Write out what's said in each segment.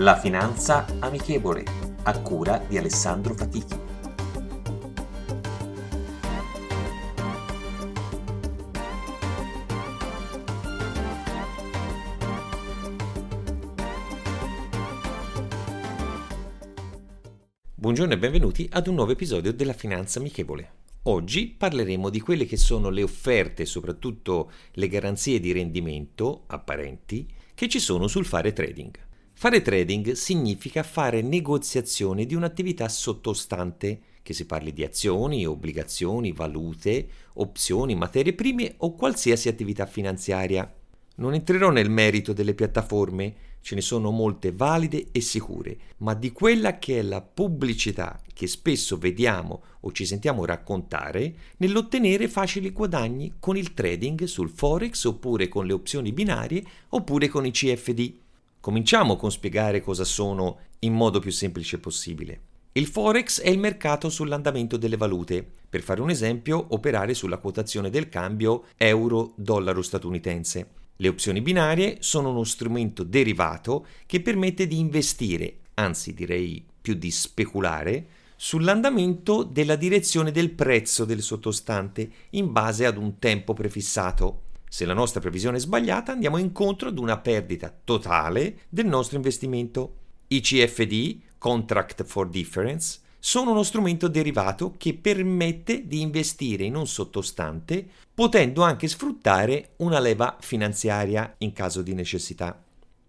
La finanza amichevole, a cura di Alessandro Fatichi. Buongiorno e benvenuti ad un nuovo episodio della Finanza Amichevole. Oggi parleremo di quelle che sono le offerte e soprattutto le garanzie di rendimento apparenti che ci sono sul fare trading. Fare trading significa fare negoziazione di un'attività sottostante, che si parli di azioni, obbligazioni, valute, opzioni, materie prime o qualsiasi attività finanziaria. Non entrerò nel merito delle piattaforme, ce ne sono molte valide e sicure, ma di quella che è la pubblicità che spesso vediamo o ci sentiamo raccontare nell'ottenere facili guadagni con il trading sul forex oppure con le opzioni binarie oppure con i CFD. Cominciamo con spiegare cosa sono in modo più semplice possibile. Il forex è il mercato sull'andamento delle valute. Per fare un esempio, operare sulla quotazione del cambio euro-dollaro statunitense. Le opzioni binarie sono uno strumento derivato che permette di investire, anzi direi più di speculare, sull'andamento della direzione del prezzo del sottostante in base ad un tempo prefissato. Se la nostra previsione è sbagliata, andiamo incontro ad una perdita totale del nostro investimento. I CFD, Contract for Difference, sono uno strumento derivato che permette di investire in un sottostante, potendo anche sfruttare una leva finanziaria in caso di necessità.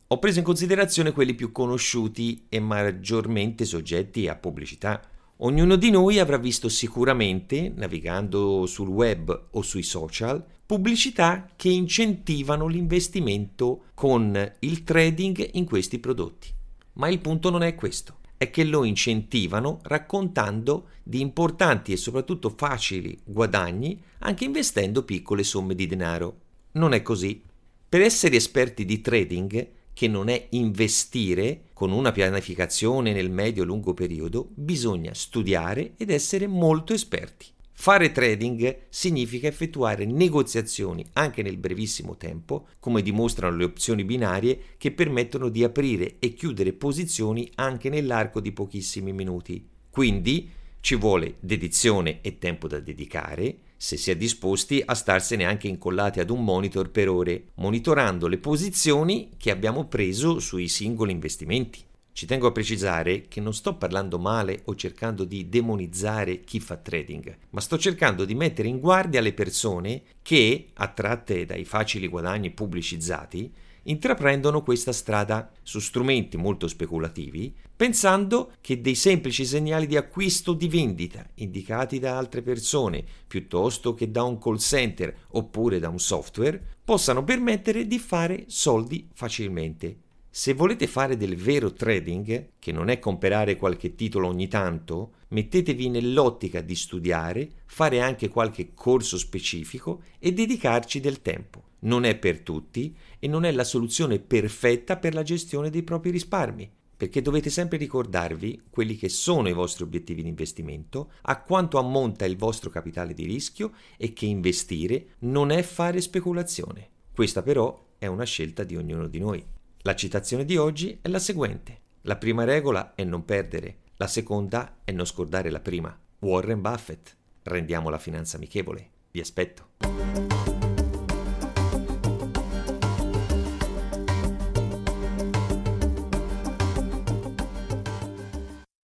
Ho preso in considerazione quelli più conosciuti e maggiormente soggetti a pubblicità. Ognuno di noi avrà visto sicuramente, navigando sul web o sui social, pubblicità che incentivano l'investimento con il trading in questi prodotti. Ma il punto non è questo, è che lo incentivano raccontando di importanti e soprattutto facili guadagni anche investendo piccole somme di denaro. Non è così. Per essere esperti di trading che non è investire con una pianificazione nel medio-lungo periodo, bisogna studiare ed essere molto esperti. Fare trading significa effettuare negoziazioni anche nel brevissimo tempo, come dimostrano le opzioni binarie che permettono di aprire e chiudere posizioni anche nell'arco di pochissimi minuti. Quindi ci vuole dedizione e tempo da dedicare, se si è disposti a starsene anche incollati ad un monitor per ore, monitorando le posizioni che abbiamo preso sui singoli investimenti. Ci tengo a precisare che non sto parlando male o cercando di demonizzare chi fa trading, ma sto cercando di mettere in guardia le persone che, attratte dai facili guadagni pubblicizzati, intraprendono questa strada su strumenti molto speculativi, pensando che dei semplici segnali di acquisto o di vendita indicati da altre persone, piuttosto che da un call center oppure da un software, possano permettere di fare soldi facilmente. Se volete fare del vero trading, che non è comprare qualche titolo ogni tanto, mettetevi nell'ottica di studiare, fare anche qualche corso specifico e dedicarci del tempo non è per tutti e non è la soluzione perfetta per la gestione dei propri risparmi, perché dovete sempre ricordarvi quelli che sono i vostri obiettivi di investimento, a quanto ammonta il vostro capitale di rischio e che investire non è fare speculazione. Questa però è una scelta di ognuno di noi. La citazione di oggi è la seguente. La prima regola è non perdere, la seconda è non scordare la prima. Warren Buffett. Rendiamo la finanza amichevole. Vi aspetto.